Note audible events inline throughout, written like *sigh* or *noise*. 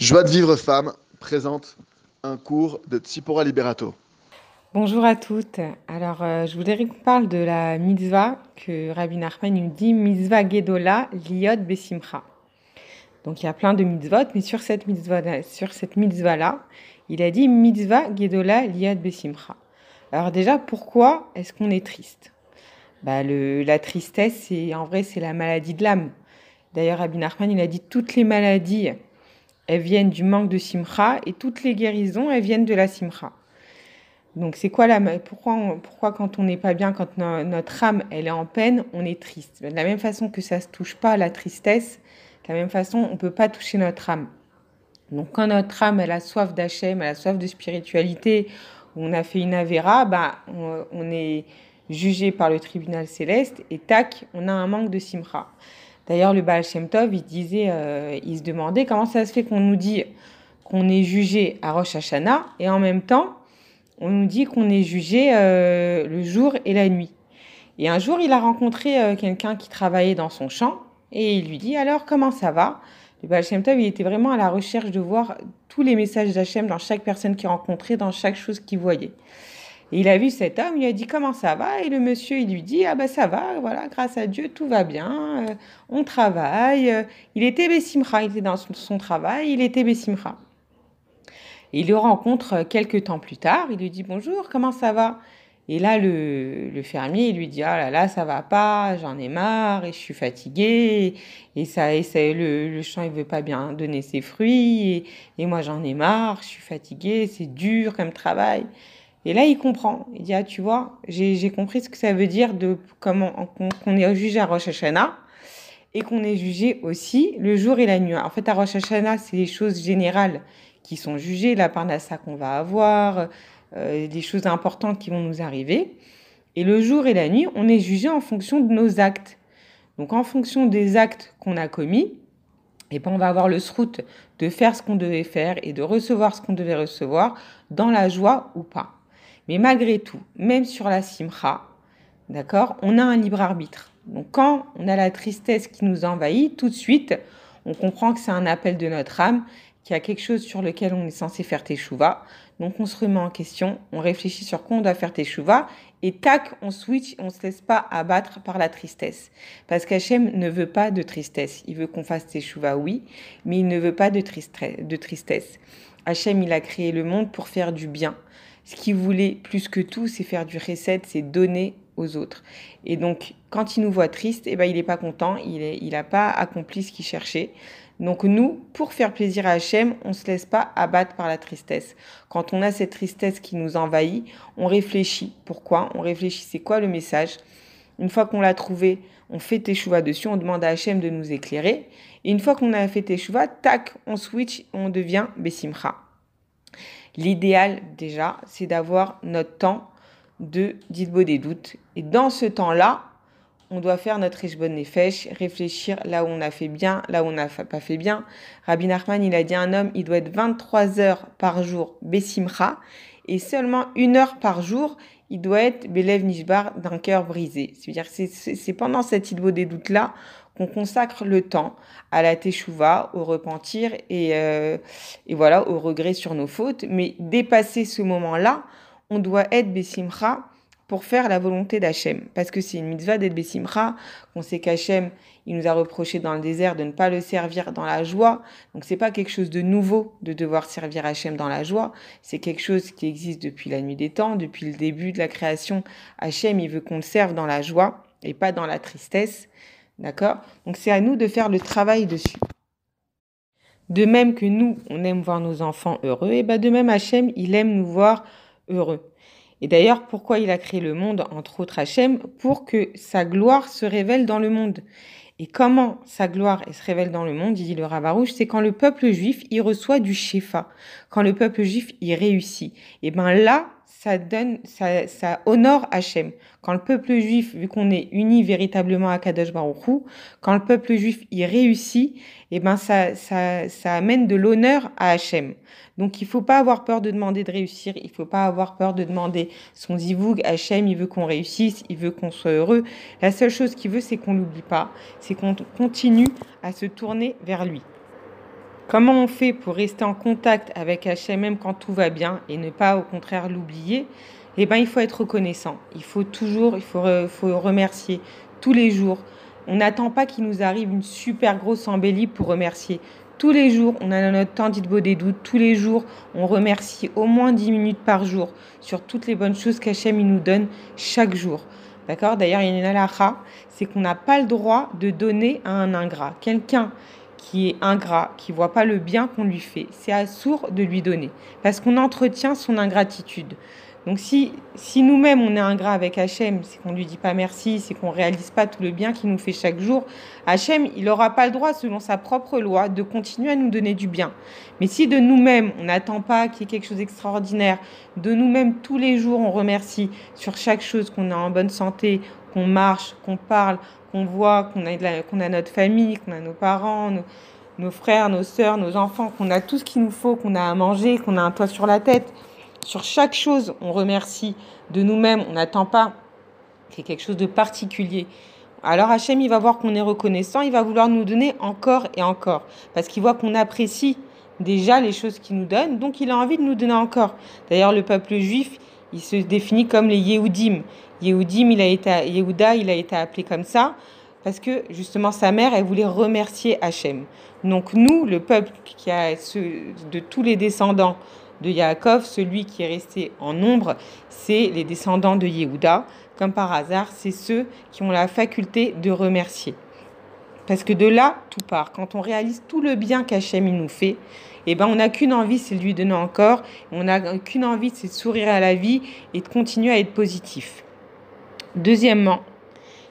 Joie de vivre femme présente un cours de Tsipora Liberato. Bonjour à toutes. Alors, euh, je voudrais qu'on parle de la mitzvah que Rabbi Nachman nous dit, mitzvah gedola liot besimcha. Donc, il y a plein de mitzvot, mais sur cette mitzvah, sur cette mitzvah-là, il a dit mitzvah gedola liot besimcha. Alors déjà, pourquoi est-ce qu'on est triste? Bah, La tristesse, en vrai, c'est la maladie de l'âme. D'ailleurs, Rabbi Nachman, il a dit toutes les maladies elles viennent du manque de simcha et toutes les guérisons, elles viennent de la simcha. Donc c'est quoi la pourquoi pourquoi quand on n'est pas bien, quand notre âme elle est en peine, on est triste? De la même façon que ça se touche pas la tristesse, de la même façon on peut pas toucher notre âme. Donc quand notre âme elle a soif d'Hachem, elle a soif de spiritualité, on a fait une avéra, bah on, on est jugé par le tribunal céleste et tac, on a un manque de simcha. D'ailleurs, le Baal Shem Tov, il disait, euh, il se demandait comment ça se fait qu'on nous dit qu'on est jugé à Rosh Hashanah et en même temps, on nous dit qu'on est jugé euh, le jour et la nuit. Et un jour, il a rencontré euh, quelqu'un qui travaillait dans son champ et il lui dit alors comment ça va? Le Baal Shem Tov, il était vraiment à la recherche de voir tous les messages d'Hachem dans chaque personne qu'il rencontrait, dans chaque chose qu'il voyait il a vu cet homme, il a dit comment ça va? Et le monsieur, il lui dit ah ben ça va, voilà, grâce à Dieu, tout va bien, euh, on travaille. Il était Bessimra, il était dans son, travail, il était Bessimra. il le rencontre quelques temps plus tard, il lui dit bonjour, comment ça va? Et là, le, fermier, il lui dit ah là là, ça va pas, j'en ai marre, et je suis fatigué, et ça, et ça le, le, champ, il veut pas bien donner ses fruits, et, et moi j'en ai marre, je suis fatigué, c'est dur comme travail. Et là, il comprend. Il dit, ah, tu vois, j'ai compris ce que ça veut dire de comment qu'on est jugé à Rosh Hashanah et qu'on est jugé aussi le jour et la nuit. En fait, à Rosh Hashanah, c'est les choses générales qui sont jugées, la parnassa qu'on va avoir, euh, des choses importantes qui vont nous arriver. Et le jour et la nuit, on est jugé en fonction de nos actes. Donc, en fonction des actes qu'on a commis, et ben, on va avoir le sroute de faire ce qu'on devait faire et de recevoir ce qu'on devait recevoir dans la joie ou pas. Mais malgré tout, même sur la simcha, d'accord, on a un libre arbitre. Donc quand on a la tristesse qui nous envahit, tout de suite, on comprend que c'est un appel de notre âme, qu'il y a quelque chose sur lequel on est censé faire teshuva. Donc on se remet en question, on réfléchit sur quoi on doit faire teshuva, et tac, on switch, on se laisse pas abattre par la tristesse. Parce qu'Hachem ne veut pas de tristesse. Il veut qu'on fasse teshuva, oui, mais il ne veut pas de, de tristesse. Hachem, il a créé le monde pour faire du bien ce qu'il voulait plus que tout, c'est faire du recette, c'est donner aux autres. Et donc, quand il nous voit triste, eh ben, il n'est pas content, il n'a pas accompli ce qu'il cherchait. Donc nous, pour faire plaisir à Hachem, on ne se laisse pas abattre par la tristesse. Quand on a cette tristesse qui nous envahit, on réfléchit. Pourquoi? On réfléchit, c'est quoi le message? Une fois qu'on l'a trouvé, on fait teshuva dessus, on demande à Hachem de nous éclairer. Et une fois qu'on a fait teshuva, tac, on switch, on devient Bessimcha. L'idéal, déjà, c'est d'avoir notre temps de ditbo des doutes. Et dans ce temps-là, on doit faire notre bonne nefesh, réfléchir là où on a fait bien, là où on n'a pas fait bien. Rabbi Nachman, il a dit un homme, il doit être 23 heures par jour Bessimcha, et seulement une heure par jour, il doit être Belev Nishbar d'un cœur brisé. C'est-à-dire c'est pendant cette idbo des doutes-là qu'on consacre le temps à la teshuva, au repentir et, euh, et voilà, au regret sur nos fautes. Mais dépasser ce moment-là, on doit être Bessimcha pour faire la volonté d'Hachem. Parce que c'est une mitzvah d'être Bessimcha, qu'on sait qu'Hachem, il nous a reproché dans le désert de ne pas le servir dans la joie. Donc c'est pas quelque chose de nouveau de devoir servir Hachem dans la joie. C'est quelque chose qui existe depuis la nuit des temps, depuis le début de la création. Hachem, il veut qu'on le serve dans la joie et pas dans la tristesse. D'accord? Donc c'est à nous de faire le travail dessus. De même que nous, on aime voir nos enfants heureux, et bien de même Hachem, il aime nous voir heureux. Et d'ailleurs, pourquoi il a créé le monde, entre autres Hachem Pour que sa gloire se révèle dans le monde. Et comment sa gloire se révèle dans le monde, dit le Ravarouche, c'est quand le peuple juif, il reçoit du Shefa, quand le peuple juif, il réussit. Et ben là, ça donne, ça, ça honore Hachem. Quand le peuple juif, vu qu'on est uni véritablement à Kadosh Baruch quand le peuple juif y réussit, eh ben ça, ça, ça amène de l'honneur à Hachem. Donc il faut pas avoir peur de demander de réussir, il faut pas avoir peur de demander son zivoug. Hachem, il veut qu'on réussisse, il veut qu'on soit heureux. La seule chose qu'il veut, c'est qu'on l'oublie pas, c'est qu'on continue à se tourner vers lui. Comment on fait pour rester en contact avec Hachem même quand tout va bien et ne pas au contraire l'oublier? Eh bien, il faut être reconnaissant. Il faut toujours, il faut, faut remercier tous les jours. On n'attend pas qu'il nous arrive une super grosse embellie pour remercier. Tous les jours, on a notre temps beau des. Tous les jours, on remercie au moins 10 minutes par jour sur toutes les bonnes choses qu'Hachem nous donne chaque jour. D'accord? D'ailleurs, il y a une halakha, c'est qu'on n'a pas le droit de donner à un ingrat. Quelqu'un qui est ingrat, qui voit pas le bien qu'on lui fait, c'est assourd de lui donner parce qu'on entretient son ingratitude. Donc si, si nous-mêmes on est ingrat avec Hachem, c'est qu'on lui dit pas merci, c'est qu'on réalise pas tout le bien qu'il nous fait chaque jour, Hachem, il n'aura pas le droit, selon sa propre loi, de continuer à nous donner du bien. Mais si de nous-mêmes, on n'attend pas qu'il y ait quelque chose d'extraordinaire, de nous-mêmes, tous les jours, on remercie sur chaque chose qu'on est en bonne santé, qu'on marche, qu'on parle, qu'on voit, qu'on a, a notre famille, qu'on a nos parents, nos, frères, nos sœurs, nos enfants, qu'on a tout ce qu'il nous faut, qu'on a à manger, qu'on a un toit sur la tête, sur chaque chose, on remercie de nous-mêmes, on n'attend pas ait quelque chose de particulier. Alors Hachem, il va voir qu'on est reconnaissant, il va vouloir nous donner encore et encore, parce qu'il voit qu'on apprécie déjà les choses qu'il nous donne, donc il a envie de nous donner encore. D'ailleurs, le peuple juif, il se définit comme les Yehudim. Yehudim, il a été, il a été appelé comme ça, parce que justement sa mère, elle voulait remercier Hachem. Donc nous, le peuple qui a de tous les descendants de Yaakov, celui qui est resté en nombre, c'est les descendants de Yehuda. Comme par hasard, c'est ceux qui ont la faculté de remercier. Parce que de là, tout part. Quand on réalise tout le bien qu'Hachem nous fait, eh ben, on n'a qu'une envie, c'est de lui donner encore. On n'a qu'une envie, c'est de sourire à la vie et de continuer à être positif. Deuxièmement,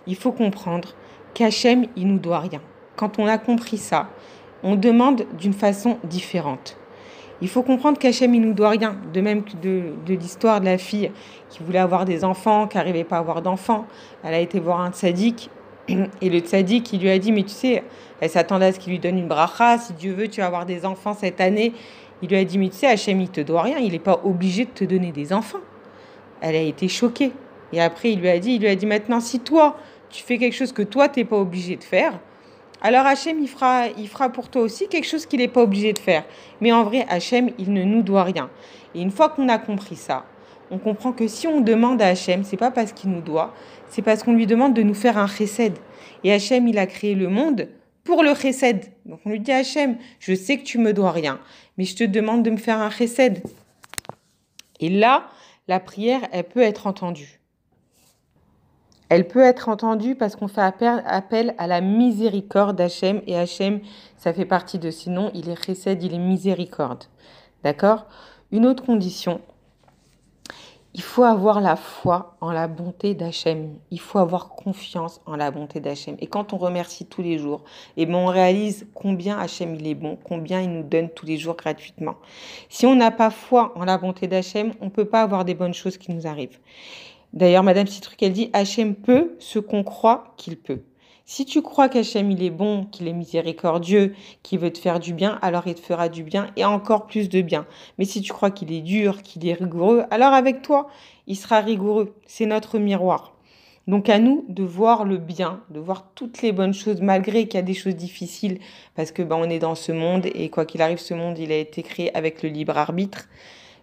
il faut comprendre qu'Hachem, il nous doit rien. Quand on a compris ça, on demande d'une façon différente. Il faut comprendre qu'Hachem, il nous doit rien. De même que de, l'histoire de la fille qui voulait avoir des enfants, qui n'arrivait pas à avoir d'enfants. Elle a été voir un tzaddik. Et le tzaddik, il lui a dit, mais tu sais, elle s'attendait à ce qu'il lui donne une bracha. Si Dieu veut, tu vas avoir des enfants cette année. Il lui a dit, mais tu sais, Hachem, il te doit rien. Il n'est pas obligé de te donner des enfants. Elle a été choquée. Et après, il lui a dit, il lui a dit, maintenant, si toi, tu fais quelque chose que toi, tu n'es pas obligé de faire, alors Hachem, il fera, il fera pour toi aussi quelque chose qu'il n'est pas obligé de faire. Mais en vrai, Hachem, il ne nous doit rien. Et une fois qu'on a compris ça, on comprend que si on demande à Hachem, c'est pas parce qu'il nous doit, c'est parce qu'on lui demande de nous faire un chesed. Et Hachem, il a créé le monde pour le chesed. Donc on lui dit Hachem, je sais que tu me dois rien, mais je te demande de me faire un chesed. Et là, la prière, elle peut être entendue. Elle peut être entendue parce qu'on fait appel à la miséricorde d'Hachem et Hachem, ça fait partie de sinon, il est récède, il est miséricorde. D'accord? Une autre condition, il faut avoir la foi en la bonté d'Hachem. Il faut avoir confiance en la bonté d'Hachem. Et quand on remercie tous les jours, eh ben on réalise combien Hachem il est bon, combien il nous donne tous les jours gratuitement. Si on n'a pas foi en la bonté d'Hachem, on ne peut pas avoir des bonnes choses qui nous arrivent. D'ailleurs, Madame Citruc, elle dit Hachem peut ce qu'on croit qu'il peut. Si tu crois qu'Hachem il est bon, qu'il est miséricordieux, qu'il veut te faire du bien, alors il te fera du bien et encore plus de bien. Mais si tu crois qu'il est dur, qu'il est rigoureux, alors avec toi, il sera rigoureux. C'est notre miroir. Donc à nous de voir le bien, de voir toutes les bonnes choses, malgré qu'il y a des choses difficiles, parce que ben, on est dans ce monde et quoi qu'il arrive, ce monde il a été créé avec le libre arbitre.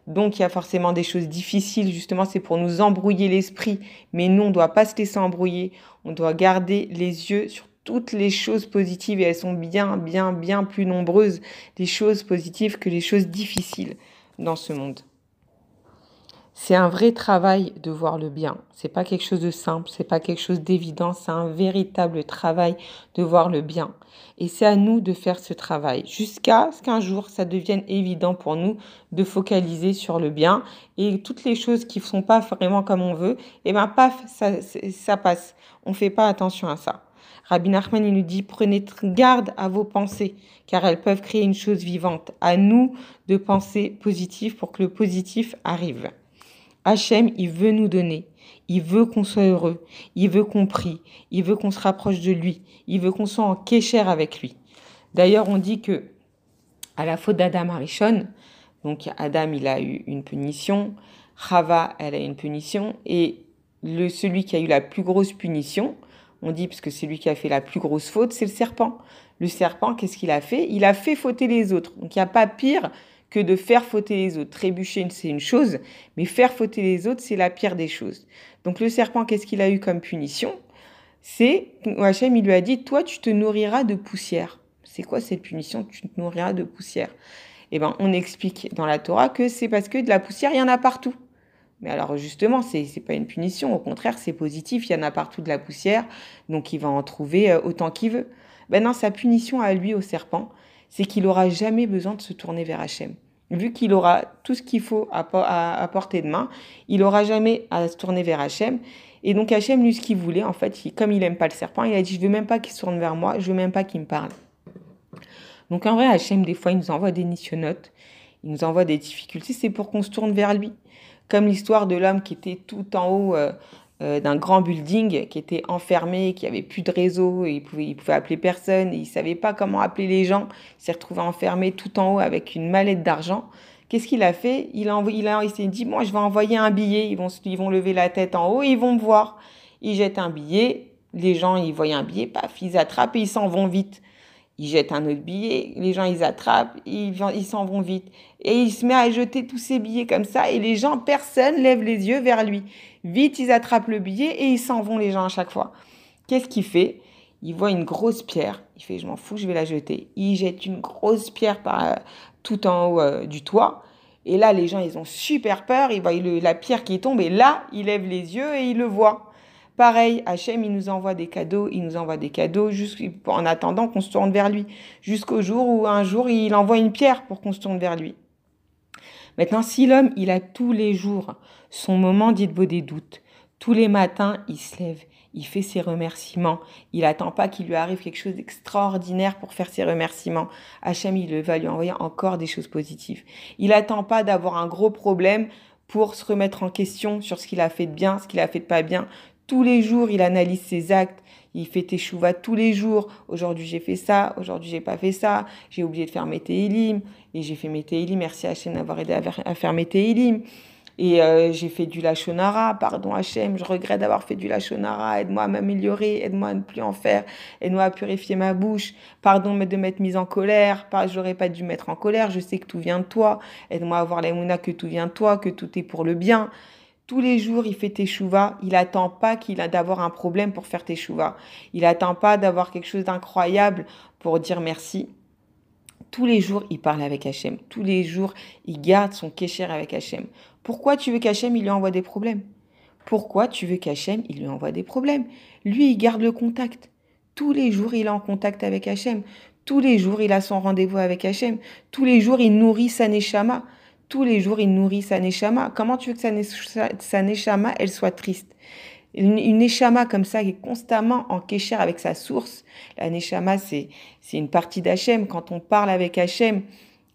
Donc il y a forcément des choses difficiles, justement, c'est pour nous embrouiller l'esprit. Mais nous, on ne doit pas se laisser embrouiller. On doit garder les yeux sur toutes les choses positives et elles sont bien, bien, bien plus nombreuses, les choses positives que les choses difficiles dans ce monde. C'est un vrai travail de voir le bien. C'est pas quelque chose de simple, c'est pas quelque chose d'évident, c'est un véritable travail de voir le bien. Et c'est à nous de faire ce travail jusqu'à ce qu'un jour ça devienne évident pour nous de focaliser sur le bien et toutes les choses qui ne sont pas vraiment comme on veut, et eh ben paf, ça, ça passe. On fait pas attention à ça. Rabbi Nachman, il nous dit, prenez garde à vos pensées, car elles peuvent créer une chose vivante. À nous de penser positif pour que le positif arrive. Hachem, il veut nous donner. Il veut qu'on soit heureux. Il veut qu'on prie. Il veut qu'on se rapproche de lui. Il veut qu'on soit en kécher avec lui. D'ailleurs, on dit que à la faute d'Adam Arishon, donc Adam, il a eu une punition. Chava, elle a une punition. Et le, celui qui a eu la plus grosse punition, on dit, parce que c'est lui qui a fait la plus grosse faute, c'est le serpent. Le serpent, qu'est-ce qu'il a fait? Il a fait fauter les autres. Donc il n'y a pas pire que de faire fauter les autres. Trébucher, c'est une chose, mais faire fauter les autres, c'est la pire des choses. Donc le serpent, qu'est-ce qu'il a eu comme punition? C'est, Hachem, il lui a dit, toi, tu te nourriras de poussière. C'est quoi cette punition? Tu te nourriras de poussière. Eh ben, on explique dans la Torah que c'est parce que de la poussière, il y en a partout. Mais alors justement, c'est n'est pas une punition, au contraire, c'est positif, il y en a partout de la poussière, donc il va en trouver euh, autant qu'il veut. Ben non, sa punition à lui, au serpent, c'est qu'il n'aura jamais besoin de se tourner vers Hachem. Vu qu'il aura tout ce qu'il faut à, portée de main, il n'aura jamais à se tourner vers Hachem. Et donc Hachem, lui, ce qu'il voulait, en fait, comme il n'aime pas le serpent, il a dit, je veux même pas qu'il se tourne vers moi, je veux même pas qu'il me parle. Donc en vrai, Hachem, des fois, il nous envoie des missionnotes, il nous envoie des difficultés, c'est pour qu'on se tourne vers lui. Comme l'histoire de l'homme qui était tout en haut euh, euh, d'un grand building, qui était enfermé, qui avait plus de réseau, et il pouvait, il pouvait appeler personne, et il savait pas comment appeler les gens. Il s'est retrouvé enfermé tout en haut avec une mallette d'argent. Qu'est-ce qu'il a fait? Il a, a, il s'est dit, moi, je vais envoyer un billet. Ils vont, ils vont lever la tête en haut, ils vont me voir. Il jette un billet. Les gens, ils voient un billet, paf, ils attrapent et ils s'en vont vite il jette un autre billet, les gens ils attrapent, ils ils s'en vont vite. Et il se met à jeter tous ces billets comme ça, et les gens, personne lève les yeux vers lui. Vite, ils attrapent le billet et ils s'en vont les gens à chaque fois. Qu'est-ce qu'il fait? Il voit une grosse pierre, il fait je m'en fous, je vais la jeter. Il jette une grosse pierre par, euh, tout en haut euh, du toit. Et là, les gens, ils ont super peur, ils voient la pierre qui tombe, et là, il lève les yeux et il le voit. Pareil, Hachem, il nous envoie des cadeaux, il nous envoie des cadeaux en attendant qu'on se tourne vers lui. Jusqu'au jour où un jour, il envoie une pierre pour qu'on se tourne vers lui. Maintenant, si l'homme, il a tous les jours son moment beau des doutes, tous les matins, il se lève, il fait ses remerciements, il attend pas qu'il lui arrive quelque chose d'extraordinaire pour faire ses remerciements. Hachem, il va lui envoyer encore des choses positives. Il attend pas d'avoir un gros problème pour se remettre en question sur ce qu'il a fait de bien, ce qu'il a fait de pas bien. Tous les jours, il analyse ses actes, il fait teshuva tous les jours. Aujourd'hui, j'ai fait ça, aujourd'hui, j'ai pas fait ça, j'ai oublié de faire mes télim, et j'ai fait mes télim, merci Hachem d'avoir aidé à faire mes télim. Et euh, j'ai fait du lachonara, pardon Hachem, je regrette d'avoir fait du lachonara, aide-moi à m'améliorer, aide-moi à ne plus en faire, aide-moi à purifier ma bouche, pardon de m'être mise en colère, j'aurais pas dû mettre en colère, je sais que tout vient de toi, aide-moi à voir l'aimouna que tout vient de toi, que tout est pour le bien. Tous les jours, il fait teshuva. Il attend pas qu'il a d'avoir un problème pour faire teshuva. Il attend pas d'avoir quelque chose d'incroyable pour dire merci. Tous les jours, il parle avec Hachem. Tous les jours, il garde son kécher avec Hachem. Pourquoi tu veux qu'Hachem, il lui envoie des problèmes? Pourquoi tu veux qu'Hachem, il lui envoie des problèmes? Lui, il garde le contact. Tous les jours, il est en contact avec Hachem. Tous les jours, il a son rendez-vous avec Hachem. Tous les jours, il nourrit sa neshama tous les jours, il nourrit sa neshama. Comment tu veux que sa, neshama, elle soit triste? Une, neshama comme ça qui est constamment en kécher avec sa source. La neshama, c'est une partie d'Hachem. Quand on parle avec Hachem,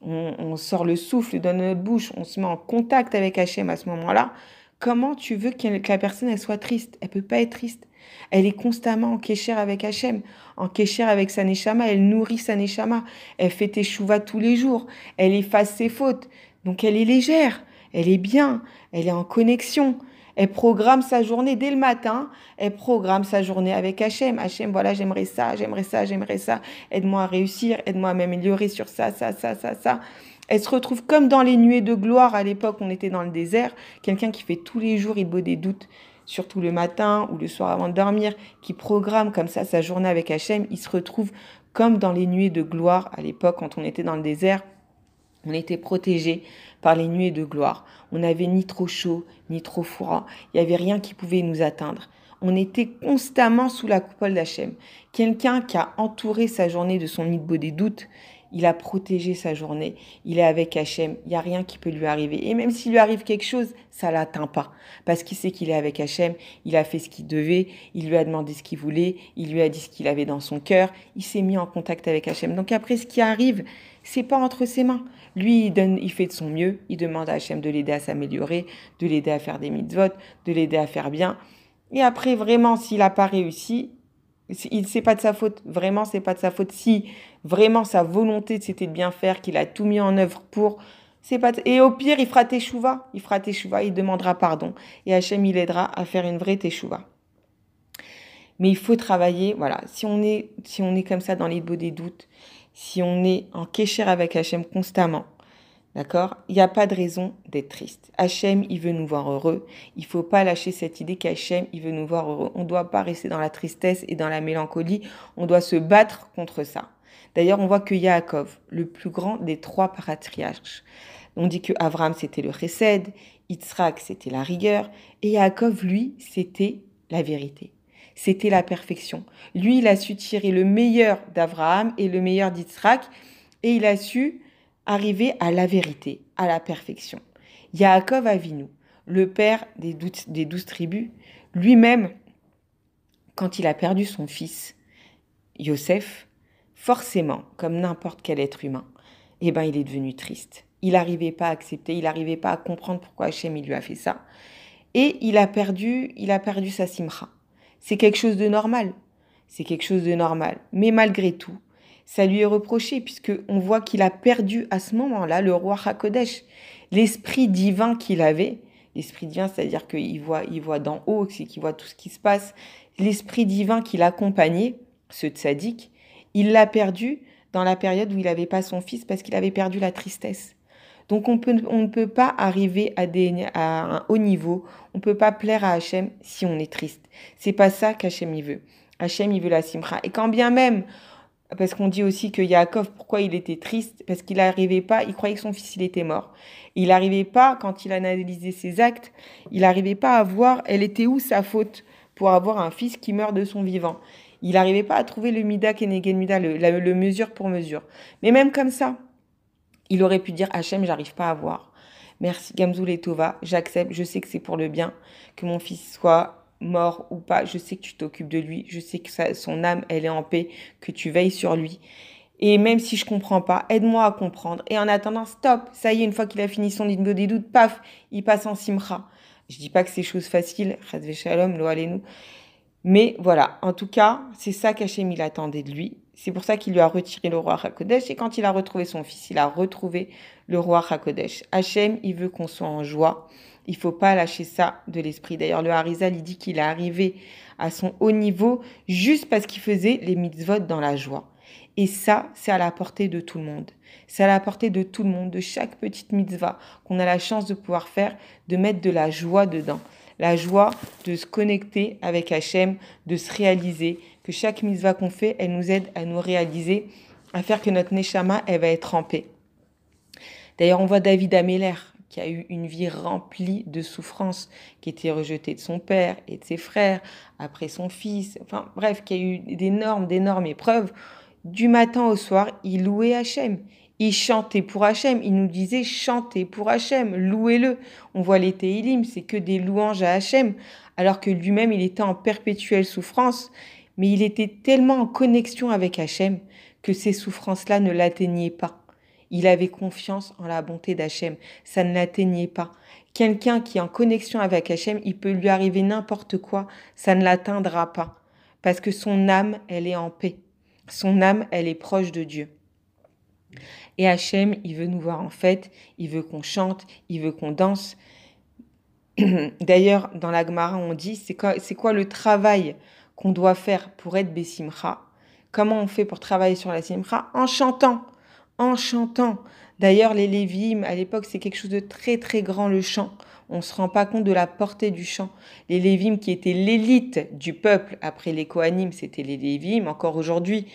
on, sort le souffle de notre bouche, on se met en contact avec Hachem à ce moment-là. Comment tu veux que la personne elle soit triste? Elle peut pas être triste. Elle est constamment en kécher avec Hachem, en kécher avec sa neshama. Elle nourrit sa neshama. Elle fait teshuva tous les jours. Elle efface ses fautes. Donc elle est légère, elle est bien, elle est en connexion. Elle programme sa journée dès le matin. Elle programme sa journée avec Hachem. Hachem, voilà, j'aimerais ça, j'aimerais ça, j'aimerais ça. Aide-moi à réussir, aide-moi à m'améliorer sur ça, ça, ça, ça, ça. Elle se retrouve comme dans les nuées de gloire à l'époque, on était dans le désert. Quelqu'un qui fait tous les jours, il beau des doutes, surtout le matin ou le soir avant de dormir, qui programme comme ça sa journée avec Hachem. Il se retrouve comme dans les nuées de gloire à l'époque quand on était dans le désert. On était protégés par les nuées de gloire. On n'avait ni trop chaud, ni trop froid. Il n'y avait rien qui pouvait nous atteindre. On était constamment sous la coupole d'Hachem. Quelqu'un qui a entouré sa journée de son beau des doutes, il a protégé sa journée. Il est avec Hachem. Il n'y a rien qui peut lui arriver. Et même s'il lui arrive quelque chose, ça l'atteint pas. Parce qu'il sait qu'il est avec Hachem. Il a fait ce qu'il devait. Il lui a demandé ce qu'il voulait. Il lui a dit ce qu'il avait dans son cœur. Il s'est mis en contact avec Hachem. Donc après, ce qui arrive, c'est pas entre ses mains. Lui, il, donne, il fait de son mieux, il demande à Hachem de l'aider à s'améliorer, de l'aider à faire des mitzvot, de l'aider à faire bien. Et après, vraiment, s'il n'a pas réussi, c'est pas de sa faute. Vraiment, c'est pas de sa faute. Si vraiment sa volonté c'était de bien faire, qu'il a tout mis en œuvre pour, c'est pas. Et au pire, il fera teshuva. Il fera teshuva, il demandera pardon. Et Hachem, il aidera à faire une vraie teshuva. Mais il faut travailler, voilà, si on est, si on est comme ça dans les beaux des doutes, si on est en kécher avec Hachem constamment, D'accord? Il n'y a pas de raison d'être triste. Hachem, il veut nous voir heureux. Il faut pas lâcher cette idée qu'Hachem, il veut nous voir heureux. On ne doit pas rester dans la tristesse et dans la mélancolie. On doit se battre contre ça. D'ailleurs, on voit que Yaakov, le plus grand des trois patriarches, on dit que Avram, c'était le chesed, Yitzhak, c'était la rigueur, et Yaakov, lui, c'était la vérité. C'était la perfection. Lui, il a su tirer le meilleur d'Abraham et le meilleur d'Yitzhak, et il a su arriver à la vérité, à la perfection. Yaakov Avinu, le père des douze, tribus, lui-même, quand il a perdu son fils, Yosef, forcément, comme n'importe quel être humain, eh ben, il est devenu triste. Il n'arrivait pas à accepter, il n'arrivait pas à comprendre pourquoi Hachem lui a fait ça. Et il a perdu, il a perdu sa simra. C'est quelque chose de normal. C'est quelque chose de normal. Mais malgré tout, ça lui est reproché puisque on voit qu'il a perdu à ce moment-là le roi Hakodesh, l'esprit divin qu'il avait. L'esprit divin, c'est-à-dire qu'il voit, il voit d'en haut, qu'il voit tout ce qui se passe. L'esprit divin qui l'accompagnait, ce tzaddik, il l'a perdu dans la période où il n'avait pas son fils parce qu'il avait perdu la tristesse. Donc on, ne peut pas arriver à, un haut niveau, on ne peut pas plaire à Hachem si on est triste. C'est pas ça qu'Hachem il veut. Hachem il veut la simra. Et quand bien même parce qu'on dit aussi que Yaakov, pourquoi il était triste? Parce qu'il n'arrivait pas, il croyait que son fils il était mort. Il n'arrivait pas, quand il analysait ses actes, il n'arrivait pas à voir elle était où sa faute pour avoir un fils qui meurt de son vivant? Il n'arrivait pas à trouver le mida kenegen mida, le, mesure pour mesure. Mais même comme ça, il aurait pu dire Hachem, j'arrive pas à voir. Merci Gamzoul et Tova, j'accepte, je sais que c'est pour le bien que mon fils soit mort ou pas, je sais que tu t'occupes de lui, je sais que son âme, elle est en paix, que tu veilles sur lui. Et même si je comprends pas, aide-moi à comprendre. Et en attendant, stop, ça y est, une fois qu'il a fini son niveau des doutes, paf, il passe en simra. Je dis pas que c'est chose facile, shalom. Mais voilà, en tout cas, c'est ça qu'Hachem il attendait de lui. C'est pour ça qu'il lui a retiré le roi Hakodesh. Et quand il a retrouvé son fils, il a retrouvé le roi Hakodesh. Hachem, il veut qu'on soit en joie. Il faut pas lâcher ça de l'esprit. D'ailleurs, le Harizal, il dit qu'il est arrivé à son haut niveau juste parce qu'il faisait les mitzvot dans la joie. Et ça, c'est à la portée de tout le monde. C'est à la portée de tout le monde, de chaque petite mitzvah qu'on a la chance de pouvoir faire, de mettre de la joie dedans. La joie de se connecter avec Hachem, de se réaliser, que chaque mitzvah qu'on fait, elle nous aide à nous réaliser, à faire que notre neshama, elle va être en paix. D'ailleurs, on voit David Améler, qui a eu une vie remplie de souffrances, qui était rejeté de son père et de ses frères, après son fils, enfin bref, qui a eu d'énormes, d'énormes épreuves. Du matin au soir, il louait Hachem. Il chantait pour Hachem. Il nous disait chantez pour Hachem, louez-le. On voit les Teilim, c'est que des louanges à Hachem, alors que lui-même, il était en perpétuelle souffrance. Mais il était tellement en connexion avec Hachem que ces souffrances-là ne l'atteignaient pas. Il avait confiance en la bonté d'Hachem. Ça ne l'atteignait pas. Quelqu'un qui est en connexion avec Hachem, il peut lui arriver n'importe quoi, ça ne l'atteindra pas. Parce que son âme, elle est en paix. Son âme, elle est proche de Dieu. Et Hachem, il veut nous voir en fête, il veut qu'on chante, il veut qu'on danse. *clears throat* D'ailleurs, dans la Gemara, on dit, c'est quoi, le travail qu'on doit faire pour être Bessimcha Comment on fait pour travailler sur la Simcha En chantant en chantant. D'ailleurs, les Lévim, à l'époque, c'est quelque chose de très très grand, le chant. On ne se rend pas compte de la portée du chant. Les Lévim, qui étaient l'élite du peuple, après les Kohanim, c'était les Lévim, encore aujourd'hui,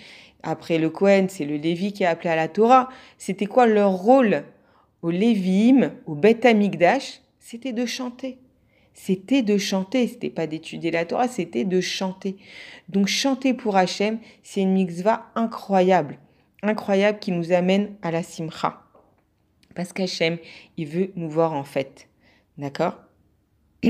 après le Kohen, c'est le Lévi qui est appelé à la Torah. C'était quoi leur rôle au Lévim, au Beth Amikdash? C'était de chanter. C'était de chanter, c'était pas d'étudier la Torah, c'était de chanter. Donc chanter pour Hachem, c'est une mitzvah incroyable incroyable qui nous amène à la simcha. Parce qu'Hachem, il veut nous voir en fait. D'accord? *clears throat*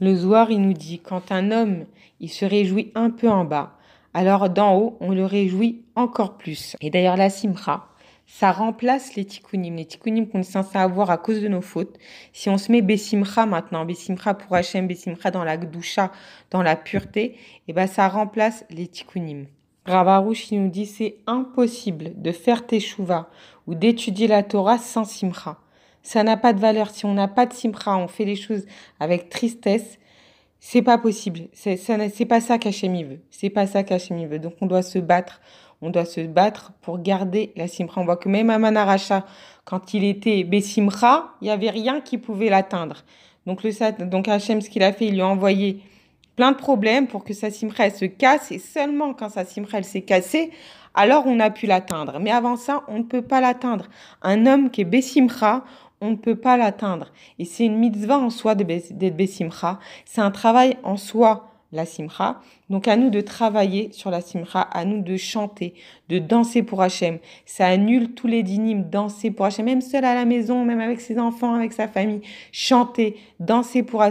Le Zohar, il nous dit, quand un homme, il se réjouit un peu en bas, alors d'en haut, on le réjouit encore plus. Et d'ailleurs, la simcha, ça remplace les tikkunim. Les tikkunim qu'on est censé avoir à cause de nos fautes. Si on se met Bessimcha maintenant, Bessimcha pour Hachem, Bessimcha dans la gdusha, dans la pureté, et eh ben ça remplace les tikkunim. Ravarouche nous dit c'est impossible de faire teshuva ou d'étudier la Torah sans simcha. Ça n'a pas de valeur. Si on n'a pas de simcha, on fait les choses avec tristesse, c'est pas possible. C'est pas ça qu'Hachem veut. C'est pas ça qu'Hachem veut. Donc on doit se battre. On doit se battre pour garder la simcha. On voit que même à Manaracha, quand il était Bessimcha, il y avait rien qui pouvait l'atteindre. Donc le donc Hachem, ce qu'il a fait, il lui a envoyé plein de problèmes pour que sa simcha elle se casse. Et seulement quand sa simcha elle s'est cassée, alors on a pu l'atteindre. Mais avant ça, on ne peut pas l'atteindre. Un homme qui est Bessimcha, on ne peut pas l'atteindre. Et c'est une mitzvah en soi d'être Bessimcha. C'est un travail en soi, la simcha. Donc à nous de travailler sur la simcha, à nous de chanter, de danser pour Hachem. Ça annule tous les dynimes, danser pour Hachem, même seul à la maison, même avec ses enfants, avec sa famille. Chanter, danser pour,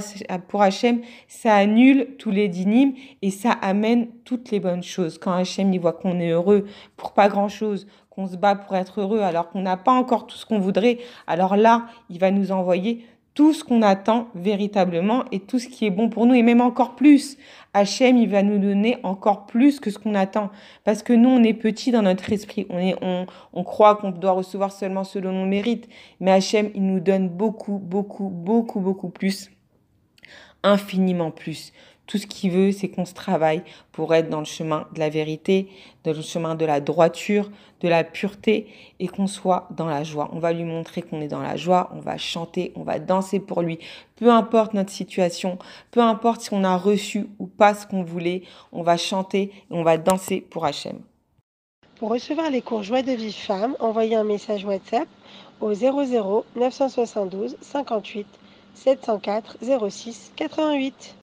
pour Hachem, ça annule tous les dynimes et ça amène toutes les bonnes choses. Quand Hachem y voit qu'on est heureux pour pas grand-chose, qu'on se bat pour être heureux alors qu'on n'a pas encore tout ce qu'on voudrait, alors là, il va nous envoyer tout ce qu'on attend véritablement et tout ce qui est bon pour nous et même encore plus. Hachem, il va nous donner encore plus que ce qu'on attend parce que nous, on est petits dans notre esprit. On, est, on, on croit qu'on doit recevoir seulement selon nos mérites, mais Hachem, il nous donne beaucoup, beaucoup, beaucoup, beaucoup plus, infiniment plus. Tout ce qu'il veut, c'est qu'on se travaille pour être dans le chemin de la vérité, dans le chemin de la droiture, de la pureté et qu'on soit dans la joie. On va lui montrer qu'on est dans la joie, on va chanter, on va danser pour lui. Peu importe notre situation, peu importe si on a reçu ou pas ce qu'on voulait, on va chanter et on va danser pour Hachem. Pour recevoir les cours Joie de vie femme, envoyez un message WhatsApp au 00 972 58 704 06 88.